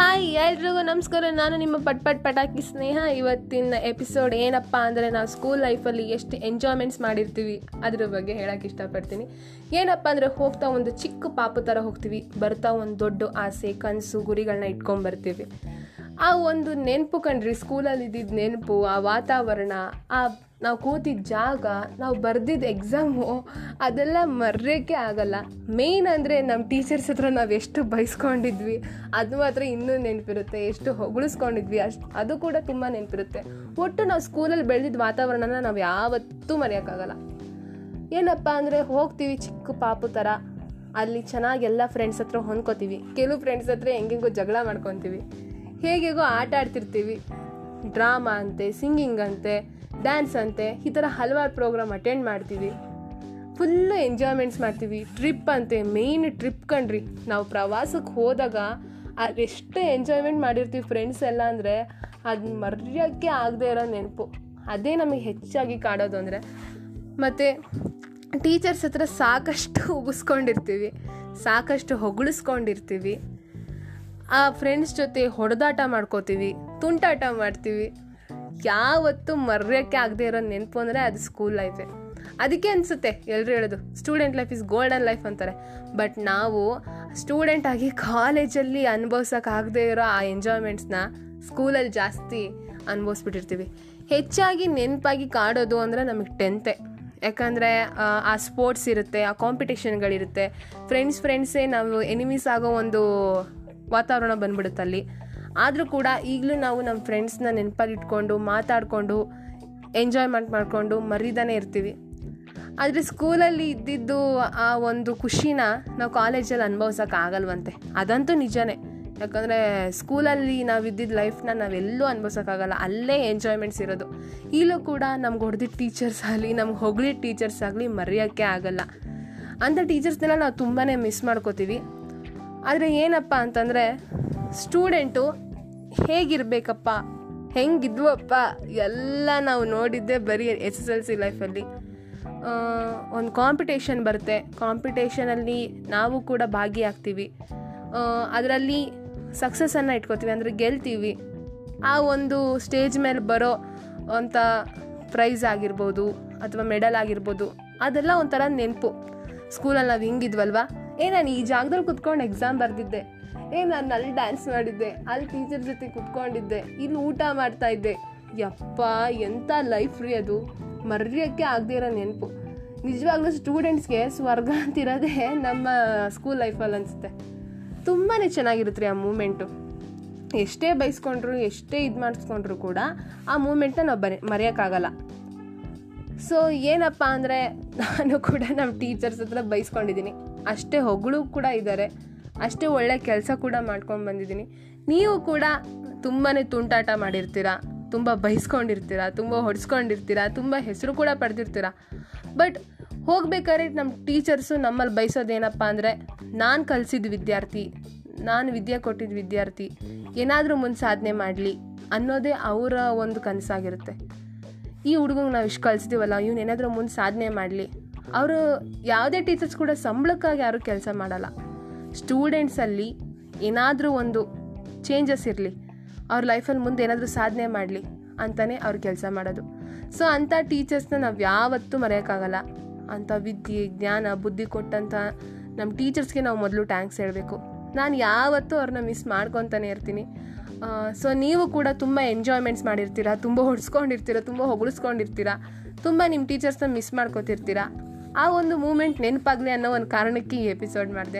Hi, ಎಲ್ರಿಗೂ ನಮಸ್ಕಾರ. ನಾನು ನಿಮ್ಮ ಪಟ್ ಪಟ್ ಪಟಾಕಿ ಸ್ನೇಹ. ಇವತ್ತಿನ ಎಪಿಸೋಡ್ ಏನಪ್ಪ ಅಂದರೆ ನಾವು ಸ್ಕೂಲ್ ಲೈಫಲ್ಲಿ ಎಷ್ಟು ಎಂಜಾಯ್ಮೆಂಟ್ಸ್ ಮಾಡಿರ್ತೀವಿ ಅದ್ರ ಬಗ್ಗೆ ಹೇಳಕ್ಕೆ ಇಷ್ಟಪಡ್ತೀನಿ. ಏನಪ್ಪ ಅಂದರೆ ಹೋಗ್ತಾ ಒಂದು ಚಿಕ್ಕ ಪಾಪು ಥರ ಹೋಗ್ತೀವಿ. ಬರ್ತಾ ಒಂದು ದೊಡ್ಡ ಆಸೆ, ಕನಸು ಗುರಿಗಳನ್ನ ಇಟ್ಕೊಂಡು ಬರ್ತೀವಿ. ಆ ಒಂದು ನೆನಪು ಕಣ್ರಿ, ಸ್ಕೂಲಲ್ಲಿ ಇದ್ದಿದ್ದ ನೆನಪು, ಆ ವಾತಾವರಣ, ಆ ನಾವು ಕೂತಿದ್ದ ಜಾಗ, ನಾವು ಬರ್ದಿದ್ದ ಎಕ್ಸಾಮು ಅದೆಲ್ಲ ಮರೆಯೋಕ್ಕೆ ಆಗಲ್ಲ. ಮೇಯ್ನ್ ಅಂದರೆ ನಮ್ಮ ಟೀಚರ್ಸ್ ಹತ್ರ ನಾವು ಎಷ್ಟು ಬೈಸ್ಕೊಂಡಿದ್ವಿ, ಅದು ಮಾತ್ರ ಇನ್ನೂ ನೆನಪಿರುತ್ತೆ. ಎಷ್ಟು ಹೊಗಳಿಸ್ಕೊಂಡಿದ್ವಿ, ಅಷ್ಟು ಅದು ಕೂಡ ತುಂಬ ನೆನಪಿರುತ್ತೆ. ಒಟ್ಟು ನಾವು ಸ್ಕೂಲಲ್ಲಿ ಬೆಳೆದಿದ್ದ ವಾತಾವರಣನ ನಾವು ಯಾವತ್ತೂ ಮರೆಯೋಕ್ಕಾಗಲ್ಲ ಏನಪ್ಪ ಅಂದರೆ ಹೋಗ್ತೀವಿ ಚಿಕ್ಕ ಪಾಪು ಥರ ಅಲ್ಲಿ ಚೆನ್ನಾಗಿ ಎಲ್ಲ ಫ್ರೆಂಡ್ಸ್ ಹತ್ರ ಹೊಂದ್ಕೋತೀವಿ. ಕೆಲವು ಫ್ರೆಂಡ್ಸ್ ಹತ್ರ ಹೆಂಗೆಂಗೋ ಜಗಳ ಮಾಡ್ಕೊತೀವಿ. ಹೇಗೆಗೋ ಆಟ ಆಡ್ತಿರ್ತೀವಿ. ಡ್ರಾಮಾ ಅಂತೆ, ಸಿಂಗಿಂಗ್ ಅಂತೆ, ಡ್ಯಾನ್ಸ್ ಅಂತೆ, ಈ ಥರ ಹಲವಾರು ಪ್ರೋಗ್ರಾಮ್ ಅಟೆಂಡ್ ಮಾಡ್ತೀವಿ. ಫುಲ್ಲು ಎಂಜಾಯ್ಮೆಂಟ್ಸ್ ಮಾಡ್ತೀವಿ. ಟ್ರಿಪ್ ಅಂತೆ, ಮೇಯ್ನ್ ಟ್ರಿಪ್ ಕಣ್ರಿ. ನಾವು ಪ್ರವಾಸಕ್ಕೆ ಹೋದಾಗ ಎಷ್ಟು ಎಂಜಾಯ್ಮೆಂಟ್ ಮಾಡಿರ್ತೀವಿ ಫ್ರೆಂಡ್ಸ್ ಎಲ್ಲ ಅಂದರೆ ಅದು ಮರೆಯೋಕ್ಕೆ ಆಗದೆ ಇರೋ ನೆನಪು. ಅದೇ ನಮಗೆ ಹೆಚ್ಚಾಗಿ ಕಾಡೋದು ಅಂದರೆ. ಮತ್ತು ಟೀಚರ್ಸ್ ಹತ್ರ ಸಾಕಷ್ಟು ಉಗಿಸ್ಕೊಂಡಿರ್ತೀವಿ. ಸಾಕಷ್ಟು ಹೊಗಳಿಸ್ಕೊಂಡಿರ್ತೀವಿ. ಆ ಫ್ರೆಂಡ್ಸ್ ಜೊತೆ ಹೊಡೆದಾಟ ಮಾಡ್ಕೋತೀವಿ, ತುಂಟಾಟ ಮಾಡ್ತೀವಿ. ಯಾವತ್ತೂ ಮರೆಯೋಕ್ಕೆ ಆಗದೆ ಇರೋ ನೆನಪು ಅಂದರೆ ಅದು ಸ್ಕೂಲ್ ಲೈಫೇ ಅದಕ್ಕೆ ಅನಿಸುತ್ತೆ ಎಲ್ಲರೂ ಹೇಳೋದು student life is golden life ಅಂತಾರೆ. ಬಟ್ ನಾವು ಸ್ಟೂಡೆಂಟ್ ಆಗಿ ಕಾಲೇಜಲ್ಲಿ ಅನುಭವ್ಸೋಕ್ಕಾಗದೇ ಇರೋ ಆ ಎಂಜಾಯ್ಮೆಂಟ್ಸ್ನ ಸ್ಕೂಲಲ್ಲಿ ಜಾಸ್ತಿ ಅನುಭವಿಸ್ಬಿಟ್ಟಿರ್ತೀವಿ. ಹೆಚ್ಚಾಗಿ ನೆನಪಾಗಿ ಕಾಡೋದು ಅಂದರೆ ನಮಗೆ ಟೆಂತೆ ಯಾಕಂದರೆ, ಆ ಸ್ಪೋರ್ಟ್ಸ್ ಇರುತ್ತೆ, ಆ ಕಾಂಪಿಟೇಷನ್ಗಳಿರುತ್ತೆ ಫ್ರೆಂಡ್ಸ್ ಫ್ರೆಂಡ್ಸೇ ನಾವು ಎನಿಮೀಸ್ ಆಗೋ ಒಂದು ವಾತಾವರಣ ಬಂದ್ಬಿಡುತ್ತೆ ಅಲ್ಲಿ ಆದರೂ ಕೂಡ ಈಗಲೂ ನಾವು ನಮ್ಮ ಫ್ರೆಂಡ್ಸ್ನ ನೆನಪಲ್ಲಿ ಇಟ್ಕೊಂಡು ಮಾತಾಡಿಕೊಂಡು ಎಂಜಾಯ್ಮೆಂಟ್ ಮಾಡಿಕೊಂಡು ಮರೀದಾನೇ ಇರ್ತೀವಿ. ಆದರೆ ಸ್ಕೂಲಲ್ಲಿ ಇದ್ದಿದ್ದು ಆ ಒಂದು ಖುಷಿನ ನಾವು ಕಾಲೇಜಲ್ಲಿ ಅನುಭವಿಸೋಕ್ಕಾಗಲ್ವಂತೆ ಅದಂತೂ ನಿಜನೇ. ಯಾಕಂದರೆ ಸ್ಕೂಲಲ್ಲಿ ನಾವು ಇದ್ದಿದ್ದ ಲೈಫ್ನ ನಾವೆಲ್ಲೂ ಅನುಭವಿಸೋಕ್ಕಾಗಲ್ಲ ಅಲ್ಲೇ ಎಂಜಾಯ್ಮೆಂಟ್ಸ್ ಇರೋದು. ಈಗಲೂ ಕೂಡ ನಮ್ಗೆ ಹೊಡೆದಿದ್ದ ಟೀಚರ್ಸ್ ಆಗಲಿ, ನಮ್ಗೆ ಹೊಗಳಿದ ಟೀಚರ್ಸ್ ಆಗಲಿ ಮರೆಯೋಕ್ಕೆ ಆಗಲ್ಲ. ಅಂಥ ಟೀಚರ್ಸ್ನೆಲ್ಲ ನಾವು ತುಂಬಾ ಮಿಸ್ ಮಾಡ್ಕೋತೀವಿ. ಆದರೆ ಏನಪ್ಪ ಅಂತಂದರೆ ಸ್ಟೂಡೆಂಟು ಹೇಗಿರಬೇಕಪ್ಪ? ಹೆಂಗಿದ್ವಪ್ಪ? ಎಲ್ಲ ನಾವು ನೋಡಿದ್ದೆ ಬರೀ ಎಸ್ ಎಸ್ ಎಲ್ ಸಿ ಲೈಫಲ್ಲಿ. ಒಂದು ಕಾಂಪಿಟೇಷನ್ ಬರುತ್ತೆ. ಕಾಂಪಿಟೇಷನಲ್ಲಿ ನಾವು ಕೂಡ ಭಾಗಿಯಾಗ್ತೀವಿ. ಅದರಲ್ಲಿ ಸಕ್ಸಸ್ಸನ್ನು ಇಟ್ಕೋತೀವಿ, ಅಂದರೆ ಗೆಲ್ತೀವಿ. ಆ ಒಂದು ಸ್ಟೇಜ್ ಮೇಲೆ ಬರೋ ಅಂಥ ಪ್ರೈಸ್ ಆಗಿರ್ಬೋದು, ಅಥವಾ ಮೆಡಲ್ ಆಗಿರ್ಬೋದು, ಅದೆಲ್ಲ ಒಂಥರ ನೆನಪು. ಸ್ಕೂಲಲ್ಲಿ ನಾವು ಹಿಂಗಿದ್ವಲ್ವಾ? ಏ, ನಾನು ಈ ಜಾಗದಲ್ಲಿ ಕುತ್ಕೊಂಡು ಎಕ್ಸಾಮ್ ಬರೆದಿದ್ದೆ. ಏ, ನಾನು ಅಲ್ಲಿ ಡ್ಯಾನ್ಸ್ ಮಾಡಿದ್ದೆ. ಅಲ್ಲಿ ಟೀಚರ್ ಜೊತೆ ಕುತ್ಕೊಂಡಿದ್ದೆ. ಇಲ್ಲಿ ಊಟ ಮಾಡ್ತಾ ಇದ್ದೆ. ಯಪ್ಪ ಎಂಥ ಲೈಫ್ ರೀ ಅದು. ಮರೆಯೋಕ್ಕೆ ಆಗದೆ ಇರೋ ನೆನಪು. ನಿಜವಾಗ್ಲೂ ಸ್ಟೂಡೆಂಟ್ಸ್ಗೆ ಸ್ವರ್ಗ ಅಂತಿರೋದೇ ನಮ್ಮ ಸ್ಕೂಲ್ ಲೈಫಲ್ಲಿ ಅನಿಸುತ್ತೆ. ತುಂಬಾ ಚೆನ್ನಾಗಿರುತ್ತೆ ರೀ ಆ ಮೂಮೆಂಟು ಎಷ್ಟೇ ಬೈಸ್ಕೊಂಡ್ರು, ಎಷ್ಟೇ ಇದು ಮಾಡಿಸ್ಕೊಂಡ್ರು ಕೂಡ ಆ ಮೂಮೆಂಟ್ನ ನಾವು ಬರೆ, ಮರೆಯೋಕ್ಕಾಗಲ್ಲ. ಸೊ ಏನಪ್ಪ ಅಂದರೆ, ನಾನು ಕೂಡ ನಮ್ಮ ಟೀಚರ್ಸ್ ಹತ್ರ ಬೈಸ್ಕೊಂಡಿದ್ದೀನಿ. ಅಷ್ಟೇ ಹೊಗಳು ಕೂಡ ಇದ್ದಾರೆ. ಅಷ್ಟೇ ಒಳ್ಳೆ ಕೆಲಸ ಕೂಡ ಮಾಡ್ಕೊಂಡು ಬಂದಿದ್ದೀನಿ. ನೀವು ಕೂಡ ತುಂಬಾ ತುಂಟಾಟ ಮಾಡಿರ್ತೀರ, ತುಂಬ ಬಯಸ್ಕೊಂಡಿರ್ತೀರ ತುಂಬ ಹೊಡ್ಸ್ಕೊಂಡಿರ್ತೀರ, ತುಂಬ ಹೆಸರು ಕೂಡ ಪಡೆದಿರ್ತೀರ. ಬಟ್ ಹೋಗ್ಬೇಕಾದ್ರೆ ನಮ್ಮ ಟೀಚರ್ಸು ನಮ್ಮಲ್ಲಿ ಬಯಸೋದೇನಪ್ಪ ಅಂದರೆ, ನಾನು ಕಲಿಸಿದ ವಿದ್ಯಾರ್ಥಿ, ನಾನು ವಿದ್ಯೆ ಕೊಟ್ಟಿದ್ದ ವಿದ್ಯಾರ್ಥಿ, ಏನಾದರೂ ಮುಂದೆ ಸಾಧನೆ ಮಾಡಲಿ ಅನ್ನೋದೇ ಅವರ ಒಂದು ಕನಸಾಗಿರುತ್ತೆ. ಈ ಹುಡುಗಂಗೆ ನಾವು ಇಷ್ಟು ಕಲಿಸ್ತೀವಲ್ಲ ಇವ್ನು ಏನಾದರೂ ಮುಂದೆ ಸಾಧನೆ ಮಾಡಲಿ ಅವರು ಯಾವುದೇ ಟೀಚರ್ಸ್ ಕೂಡ ಸಂಬಳಕ್ಕಾಗಿ ಯಾರೂ ಕೆಲಸ ಮಾಡಲ್ಲ. ಸ್ಟೂಡೆಂಟ್ಸಲ್ಲಿ ಏನಾದರೂ ಒಂದು ಚೇಂಜಸ್ ಇರಲಿ. ಅವ್ರ ಲೈಫಲ್ಲಿ ಮುಂದೆ ಏನಾದರೂ ಸಾಧನೆ ಮಾಡಲಿ ಅಂತಲೇ ಅವ್ರು ಕೆಲಸ ಮಾಡೋದು. ಸೊ ಅಂಥ ಟೀಚರ್ಸ್ನ ನಾವು ಯಾವತ್ತೂ ಮರೆಯೋಕ್ಕಾಗಲ್ಲ. ಅಂಥ ವಿದ್ಯೆ, ಜ್ಞಾನ, ಬುದ್ಧಿ ಕೊಟ್ಟಂಥ ನಮ್ಮ ಟೀಚರ್ಸ್ಗೆ ನಾವು ಮೊದಲು ಟ್ಯಾಂಕ್ಸ್ ಹೇಳಬೇಕು. ನಾನು ಯಾವತ್ತೂ ಅವ್ರನ್ನ ಮಿಸ್ ಮಾಡ್ಕೊತಾನೆ ಇರ್ತೀನಿ. ಸೊ ನೀವು ಕೂಡ ತುಂಬ ಎಂಜಾಯ್ಮೆಂಟ್ಸ್ ಮಾಡಿರ್ತೀರ, ತುಂಬ ಹೊಡ್ಸ್ಕೊಂಡಿರ್ತೀರ, ತುಂಬ ಹೊಗಳಿಸ್ಕೊಂಡಿರ್ತೀರ, ತುಂಬ ನಿಮ್ಮ ಟೀಚರ್ಸ್ನ ಮಿಸ್ ಮಾಡ್ಕೊತಿರ್ತೀರ. ಆ ಒಂದು ಮೂಮೆಂಟ್ ನೆನಪಾಗಲಿ ಅನ್ನೋ ಒಂದು ಕಾರಣಕ್ಕೆ ಈ ಎಪಿಸೋಡ್ ಮಾಡಿದೆ.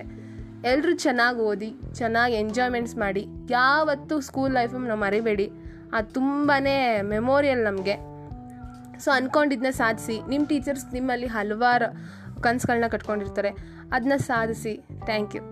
ಎಲ್ಲರೂ ಚೆನ್ನಾಗಿ ಓದಿ, ಚೆನ್ನಾಗಿ ಎಂಜಾಯ್ಮೆಂಟ್ಸ್ ಮಾಡಿ, ಯಾವತ್ತೂ ಸ್ಕೂಲ್ ಲೈಫನ್ನು ನಾವು ಮರಿಬೇಡಿ. ಅದು ತುಂಬಾ ಮೆಮೋರಿಯಲ್ ನಮಗೆ. ಸೊ ಅಂದ್ಕೊಂಡಿದ್ದನ್ನ ಸಾಧಿಸಿ ನಿಮ್ಮ ಟೀಚರ್ಸ್ ನಿಮ್ಮಲ್ಲಿ ಹಲವಾರು ಕನಸುಗಳನ್ನ ಕಟ್ಕೊಂಡಿರ್ತಾರೆ. ಅದನ್ನ ಸಾಧಿಸಿ. Thank you.